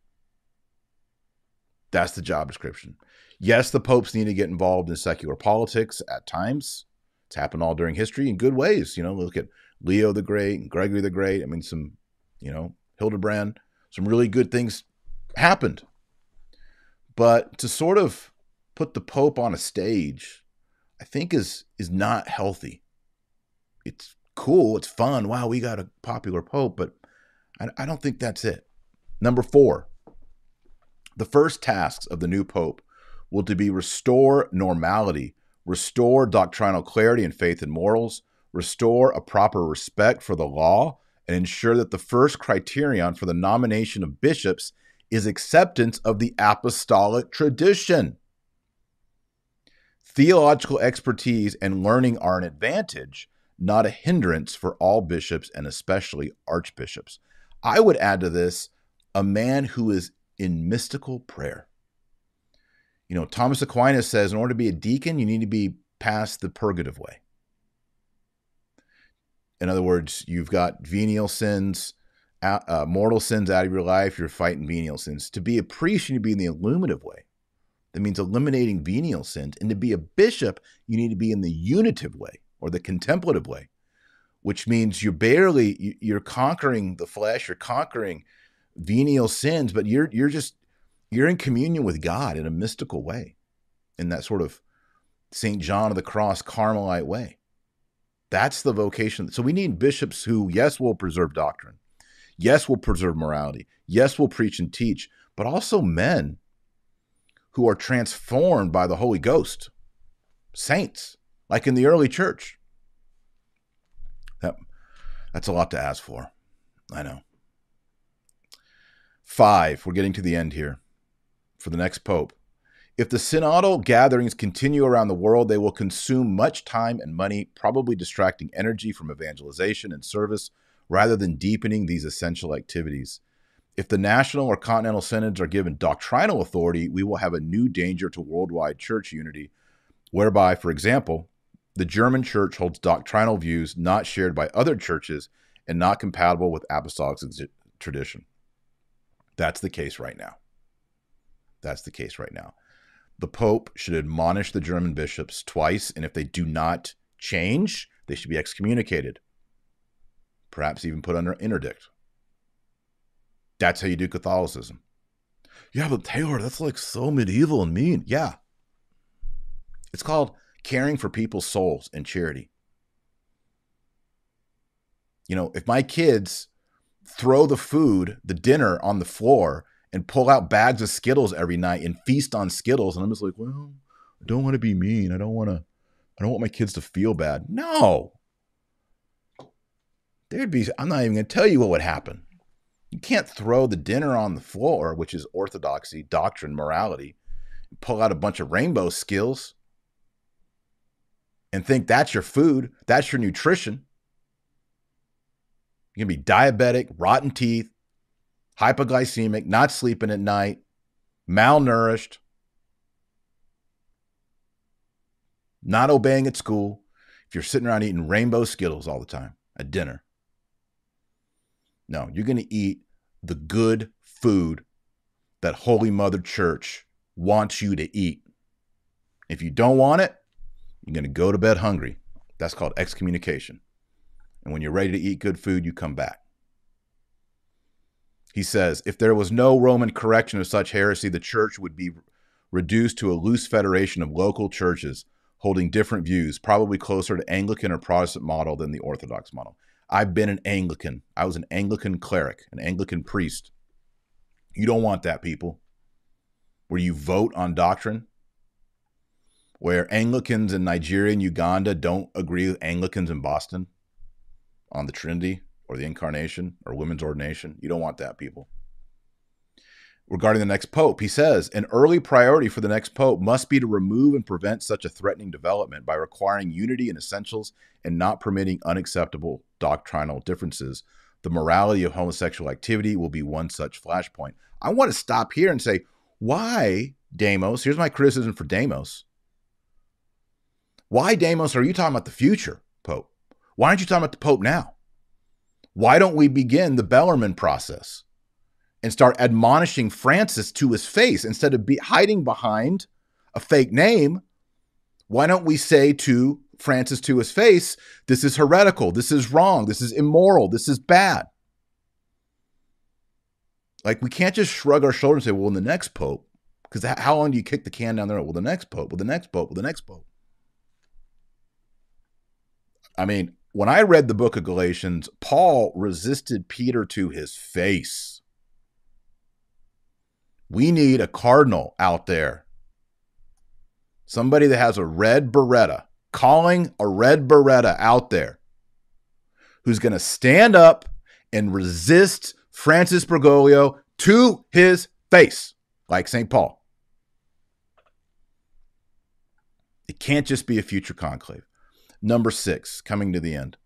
That's the job description. Yes, the popes need to get involved in secular politics at times. It's happened all during history in good ways. You know, look at Leo the Great and Gregory the Great. I mean, some, you know, Hildebrand, some really good things happened. But to sort of put the Pope on a stage, I think is is not healthy. It's cool, it's fun. Wow, we got a popular Pope, but I, I don't think that's it. Number four, the first tasks of the new pope will to be restore normality, restore doctrinal clarity and faith and morals, restore a proper respect for the law, and ensure that the first criterion for the nomination of bishops is acceptance of the apostolic tradition. Theological expertise and learning are an advantage, not a hindrance for all bishops and especially archbishops. I would add to this a man who is in mystical prayer. You know, Thomas Aquinas says in order to be a deacon, you need to be past the purgative way. In other words, you've got venial sins, uh, mortal sins out of your life, you're fighting venial sins. To be a priest, you need to be in the illuminative way. That means eliminating venial sins. And to be a bishop, you need to be in the unitive way or the contemplative way, which means you're barely, you're conquering the flesh, you're conquering venial sins, but you're you're just you're in communion with God in a mystical way, in that sort of St. John of the Cross Carmelite way. That's the vocation. So we need bishops who, yes, will preserve doctrine, yes, will preserve morality, yes, will preach and teach, but also men who are transformed by the Holy Ghost, saints, like in the early church. That, that's a lot to ask for. I know. Five, we're getting to the end here for the next pope. If the synodal gatherings continue around the world, they will consume much time and money, probably distracting energy from evangelization and service rather than deepening these essential activities. If the national or continental synods are given doctrinal authority, we will have a new danger to worldwide church unity, whereby, for example, the German church holds doctrinal views not shared by other churches and not compatible with apostolic tradition. That's the case right now. That's the case right now. The Pope should admonish the German bishops twice, and if they do not change, they should be excommunicated, perhaps even put under interdict. That's how you do Catholicism. Yeah, but Taylor, that's like so medieval and mean. Yeah. It's called caring for people's souls and charity. You know, if my kids throw the food, the dinner on the floor and pull out bags of Skittles every night and feast on Skittles, and I'm just like, well, I don't want to be mean. I don't want to, I don't want my kids to feel bad. No. There'd be, I'm not even going to tell you what would happen. You can't throw the dinner on the floor, which is orthodoxy, doctrine, morality, and pull out a bunch of rainbow skills and think that's your food, that's your nutrition. You're be diabetic, rotten teeth, hypoglycemic, not sleeping at night, malnourished, not obeying at school, if you're sitting around eating rainbow Skittles all the time at dinner. No, you're going to eat the good food that Holy Mother Church wants you to eat. If you don't want it, you're going to go to bed hungry. That's called excommunication. And when you're ready to eat good food, you come back. He says, if there was no Roman correction of such heresy, the church would be reduced to a loose federation of local churches holding different views, probably closer to Anglican or Protestant model than the Orthodox model. I've been an Anglican. I was an Anglican cleric, an Anglican priest. You don't want that, people. Where you vote on doctrine, where Anglicans in Nigeria and Uganda don't agree with Anglicans in Boston on the Trinity or the Incarnation or women's ordination. You don't want that, people. Regarding the next pope, he says an early priority for the next pope must be to remove and prevent such a threatening development by requiring unity in essentials and not permitting unacceptable doctrinal differences. The morality of homosexual activity will be one such flashpoint. I want to stop here and say, why, Demos? Here's my criticism for Demos. Why, Demos, are you talking about the future? Why aren't you talking about the Pope now? Why don't we begin the Bellarmine process and start admonishing Francis to his face instead of be hiding behind a fake name? Why don't we say to Francis to his face, this is heretical, this is wrong, this is immoral, this is bad? Like, we can't just shrug our shoulders and say, well, in the next pope, because how long do you kick the can down the road? Well, the next pope, well, the next pope, well, the next pope. I mean, when I read the book of Galatians, Paul resisted Peter to his face. We need a cardinal out there. Somebody that has a red biretta, calling a red biretta out there, who's going to stand up and resist Francis Bergoglio to his face, like St. Paul. It can't just be a future conclave. Number six, coming to the end.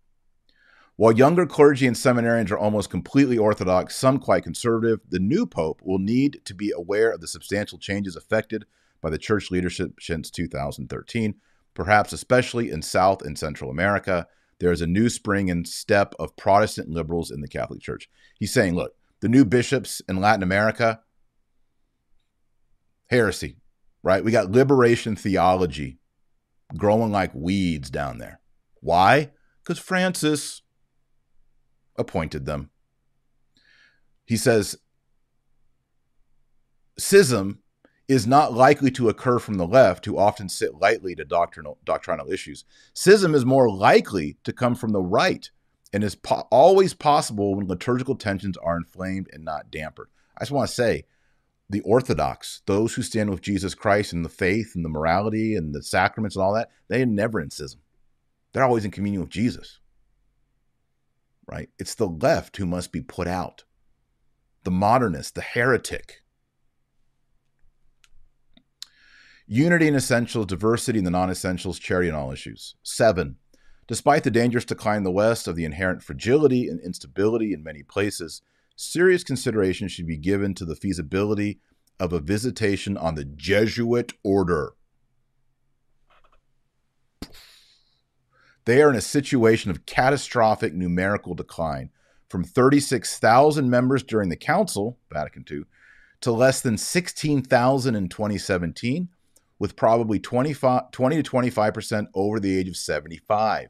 While younger clergy and seminarians are almost completely Orthodox, some quite conservative, the new Pope will need to be aware of the substantial changes affected by the church leadership since 2013, perhaps especially in South and Central America. There is a new spring and step of Protestant liberals in the Catholic Church. He's saying, look, the new bishops in Latin America, heresy, right? We got liberation theology growing like weeds down there. Why? Because Francis appointed them. He says, schism is not likely to occur from the left, who often sit lightly to doctrinal, doctrinal issues. Schism is more likely to come from the right and is po- always possible when liturgical tensions are inflamed and not dampened. I just want to say, the Orthodox, those who stand with Jesus Christ in the faith and the morality and the sacraments and all that, they are never in schism. They're always in communion with Jesus. Right? It's the left who must be put out. The modernist, the heretic. Unity in essentials, diversity in the non essentials, charity in all issues. Seven, despite the dangerous decline in the West of the inherent fragility and instability in many places, serious consideration should be given to the feasibility of a visitation on the Jesuit order. They are in a situation of catastrophic numerical decline from 36,000 members during the Council, Vatican II, to less than 16,000 in 2017, with probably 25, 20 to 25% over the age of 75.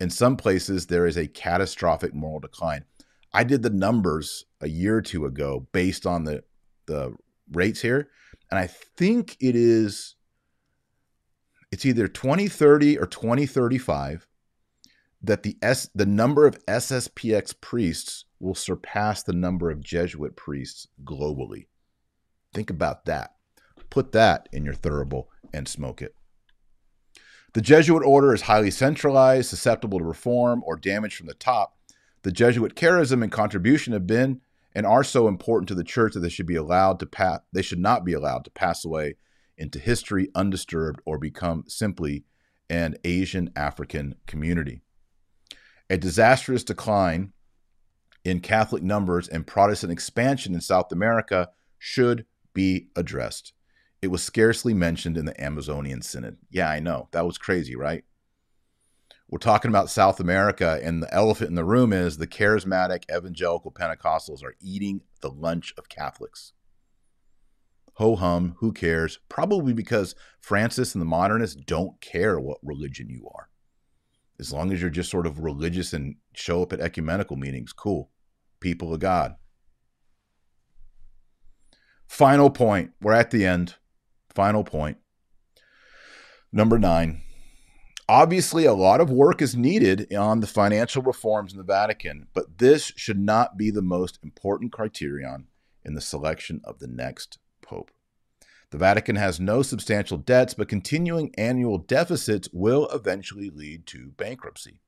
In some places, there is a catastrophic moral decline. I did the numbers a year or two ago based on the, the rates here, and I think it is it's either 2030 or 2035 that the S the number of SSPX priests will surpass the number of Jesuit priests globally. Think about that. Put that in your thurible and smoke it. The Jesuit order is highly centralized, susceptible to reform or damage from the top. The Jesuit charism and contribution have been and are so important to the church that they should be allowed to pass they should not be allowed to pass away into history undisturbed or become simply an Asian African community. A disastrous decline in Catholic numbers and Protestant expansion in South America should be addressed. It was scarcely mentioned in the Amazonian Synod. Yeah, I know. That was crazy, right? We're talking about South America, and the elephant in the room is the charismatic evangelical Pentecostals are eating the lunch of Catholics ho hum, who cares? Probably because Francis and the modernists don't care what religion you are. As long as you're just sort of religious and show up at ecumenical meetings, cool. People of God. Final point. We're at the end. Final point. Number nine. Obviously, a lot of work is needed on the financial reforms in the Vatican, but this should not be the most important criterion in the selection of the next Pope. The Vatican has no substantial debts, but continuing annual deficits will eventually lead to bankruptcy.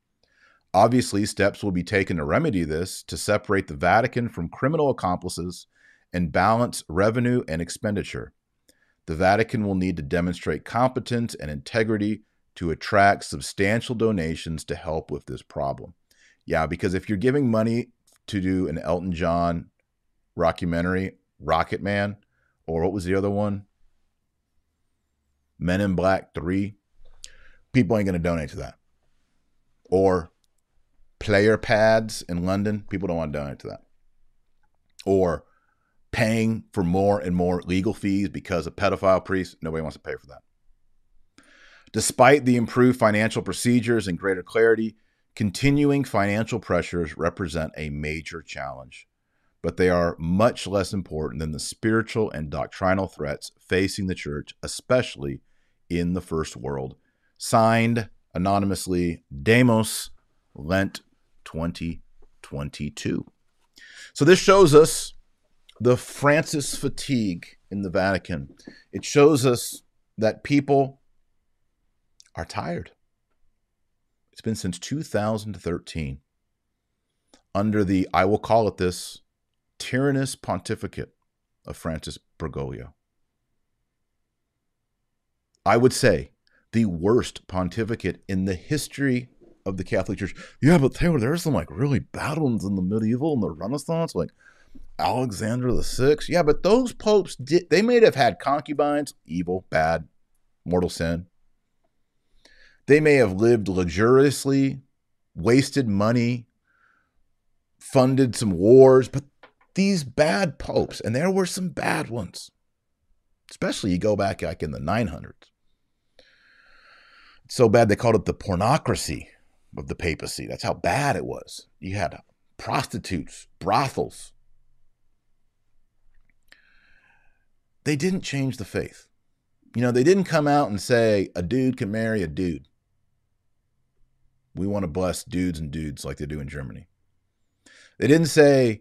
Obviously, steps will be taken to remedy this to separate the Vatican from criminal accomplices and balance revenue and expenditure. The Vatican will need to demonstrate competence and integrity to attract substantial donations to help with this problem. Yeah, because if you're giving money to do an Elton John rockumentary, Rocket Man, or what was the other one? Men in Black 3. People ain't going to donate to that. Or player pads in London. People don't want to donate to that. Or paying for more and more legal fees because of pedophile priests. Nobody wants to pay for that. Despite the improved financial procedures and greater clarity, continuing financial pressures represent a major challenge but they are much less important than the spiritual and doctrinal threats facing the church, especially in the first world. Signed anonymously, Demos, Lent 2022. So this shows us the Francis fatigue in the Vatican. It shows us that people are tired. It's been since 2013 under the, I will call it this, tyrannous pontificate of Francis Bergoglio. I would say the worst pontificate in the history of the Catholic Church. Yeah, but Taylor, there's some like really bad ones in the medieval and the Renaissance, like Alexander the Sixth. Yeah, but those popes did they may have had concubines, evil, bad, mortal sin. They may have lived luxuriously, wasted money, funded some wars, but these bad popes, and there were some bad ones, especially you go back like in the 900s. It's so bad they called it the pornocracy of the papacy. That's how bad it was. You had prostitutes, brothels. They didn't change the faith. You know, they didn't come out and say a dude can marry a dude. We want to bless dudes and dudes like they do in Germany. They didn't say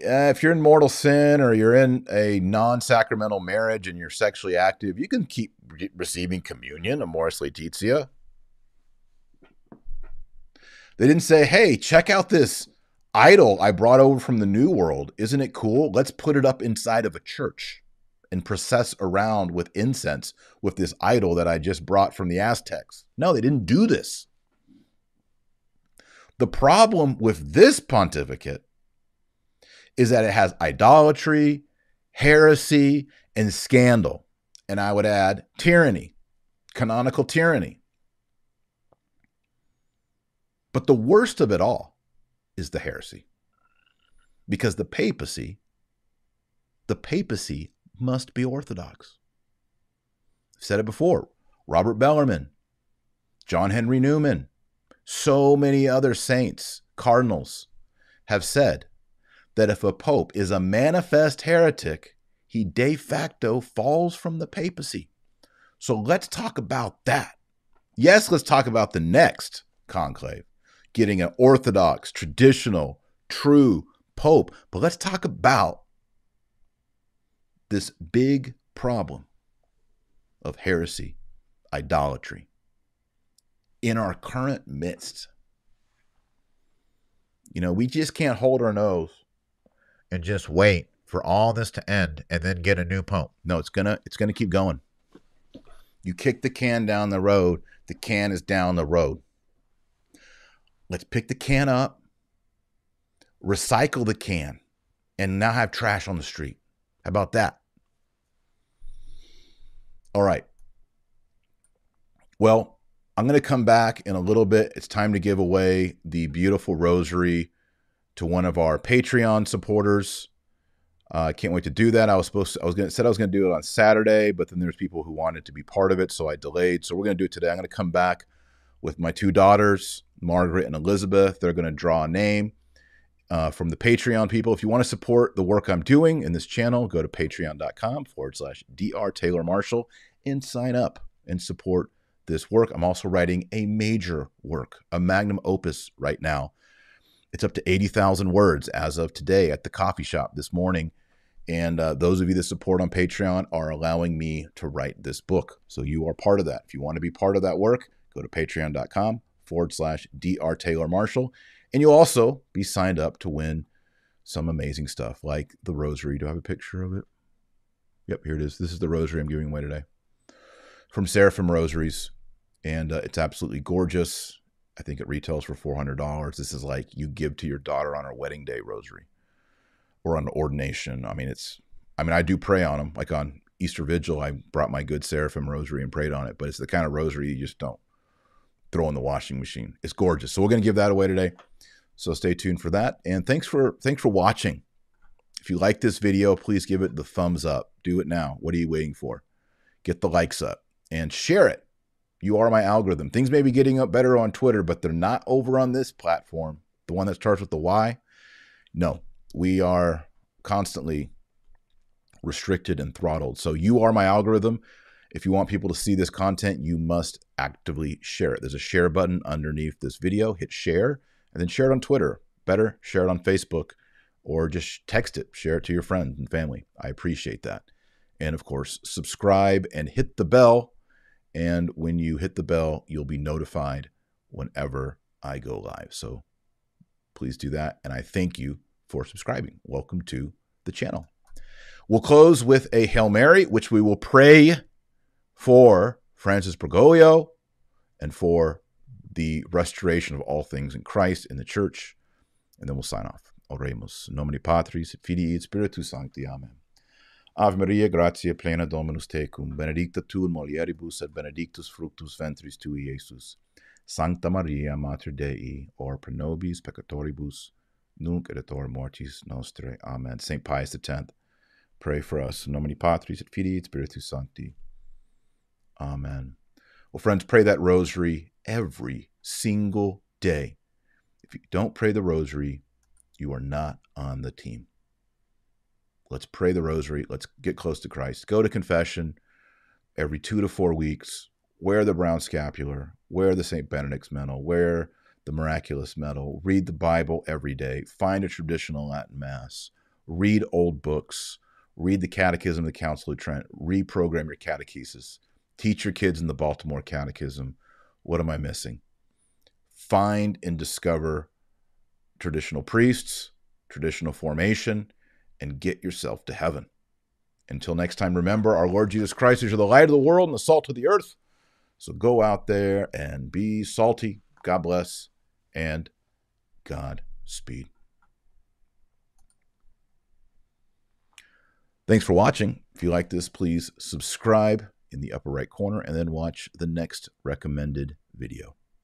if you're in mortal sin or you're in a non-sacramental marriage and you're sexually active, you can keep re- receiving communion, Amoris Laetitia. They didn't say, "Hey, check out this idol I brought over from the New World. Isn't it cool? Let's put it up inside of a church and process around with incense with this idol that I just brought from the Aztecs." No, they didn't do this. The problem with this pontificate is that it has idolatry, heresy, and scandal. And I would add tyranny, canonical tyranny. But the worst of it all is the heresy. Because the papacy, the papacy must be orthodox. I've said it before. Robert Bellarmine, John Henry Newman, so many other saints, cardinals, have said that if a pope is a manifest heretic, he de facto falls from the papacy. So let's talk about that. Yes, let's talk about the next conclave, getting an orthodox, traditional, true pope. But let's talk about this big problem of heresy, idolatry in our current midst. You know, we just can't hold our nose and just wait for all this to end and then get a new pope. No, it's gonna it's gonna keep going. You kick the can down the road, the can is down the road. Let's pick the can up, recycle the can, and now have trash on the street. How about that? All right. Well, I'm going to come back in a little bit. It's time to give away the beautiful rosary to one of our Patreon supporters. Uh, I uh, can't wait to do that. I was supposed to, I was going to said I was going to do it on Saturday, but then there's people who wanted to be part of it, so I delayed. So we're going to do it today. I'm going to come back with my two daughters, Margaret and Elizabeth. They're going to draw a name uh, from the Patreon people. If you want to support the work I'm doing in this channel, go to patreon.com forward slash Dr. Taylor Marshall and sign up and support this work. I'm also writing a major work, a magnum opus right now. It's up to 80,000 words as of today at the coffee shop this morning. And uh, those of you that support on Patreon are allowing me to write this book. So you are part of that. If you want to be part of that work, go to patreon.com forward slash Dr. Taylor Marshall. And you'll also be signed up to win some amazing stuff like the rosary. Do I have a picture of it? Yep, here it is. This is the rosary I'm giving away today from Seraphim Rosaries and uh, it's absolutely gorgeous. I think it retails for four hundred dollars. This is like you give to your daughter on her wedding day rosary, or on ordination. I mean, it's. I mean, I do pray on them. Like on Easter Vigil, I brought my good seraphim rosary and prayed on it. But it's the kind of rosary you just don't throw in the washing machine. It's gorgeous. So we're going to give that away today. So stay tuned for that. And thanks for thanks for watching. If you like this video, please give it the thumbs up. Do it now. What are you waiting for? Get the likes up and share it you are my algorithm. Things may be getting up better on Twitter, but they're not over on this platform, the one that starts with the Y. No, we are constantly restricted and throttled. So you are my algorithm. If you want people to see this content, you must actively share it. There's a share button underneath this video. Hit share and then share it on Twitter. Better, share it on Facebook or just text it, share it to your friends and family. I appreciate that. And of course, subscribe and hit the bell and when you hit the bell, you'll be notified whenever I go live. So please do that. And I thank you for subscribing. Welcome to the channel. We'll close with a Hail Mary, which we will pray for Francis Bergoglio and for the restoration of all things in Christ in the church. And then we'll sign off. Oremus. Nomine Patris, et Spiritus Sancti. Amen. Ave Maria, gratia plena Dominus tecum, benedicta tu in mulieribus et benedictus fructus ventris tui, Iesus. Sancta Maria, Mater Dei, or pro nobis peccatoribus, nunc et et mortis nostrae. Amen. St. Pius X, pray for us. In nomine Patris et Filii et Spiritus Sancti. Amen. Well, friends, pray that rosary every single day. If you don't pray the rosary, you are not on the team. Let's pray the rosary. Let's get close to Christ. Go to confession every two to four weeks. Wear the brown scapular. Wear the St. Benedict's medal. Wear the miraculous medal. Read the Bible every day. Find a traditional Latin Mass. Read old books. Read the Catechism of the Council of Trent. Reprogram your catechesis. Teach your kids in the Baltimore Catechism. What am I missing? Find and discover traditional priests, traditional formation, and get yourself to heaven. Until next time, remember our Lord Jesus Christ is the light of the world and the salt of the earth. So go out there and be salty. God bless and God speed. Thanks for watching. If you like this, please subscribe in the upper right corner and then watch the next recommended video.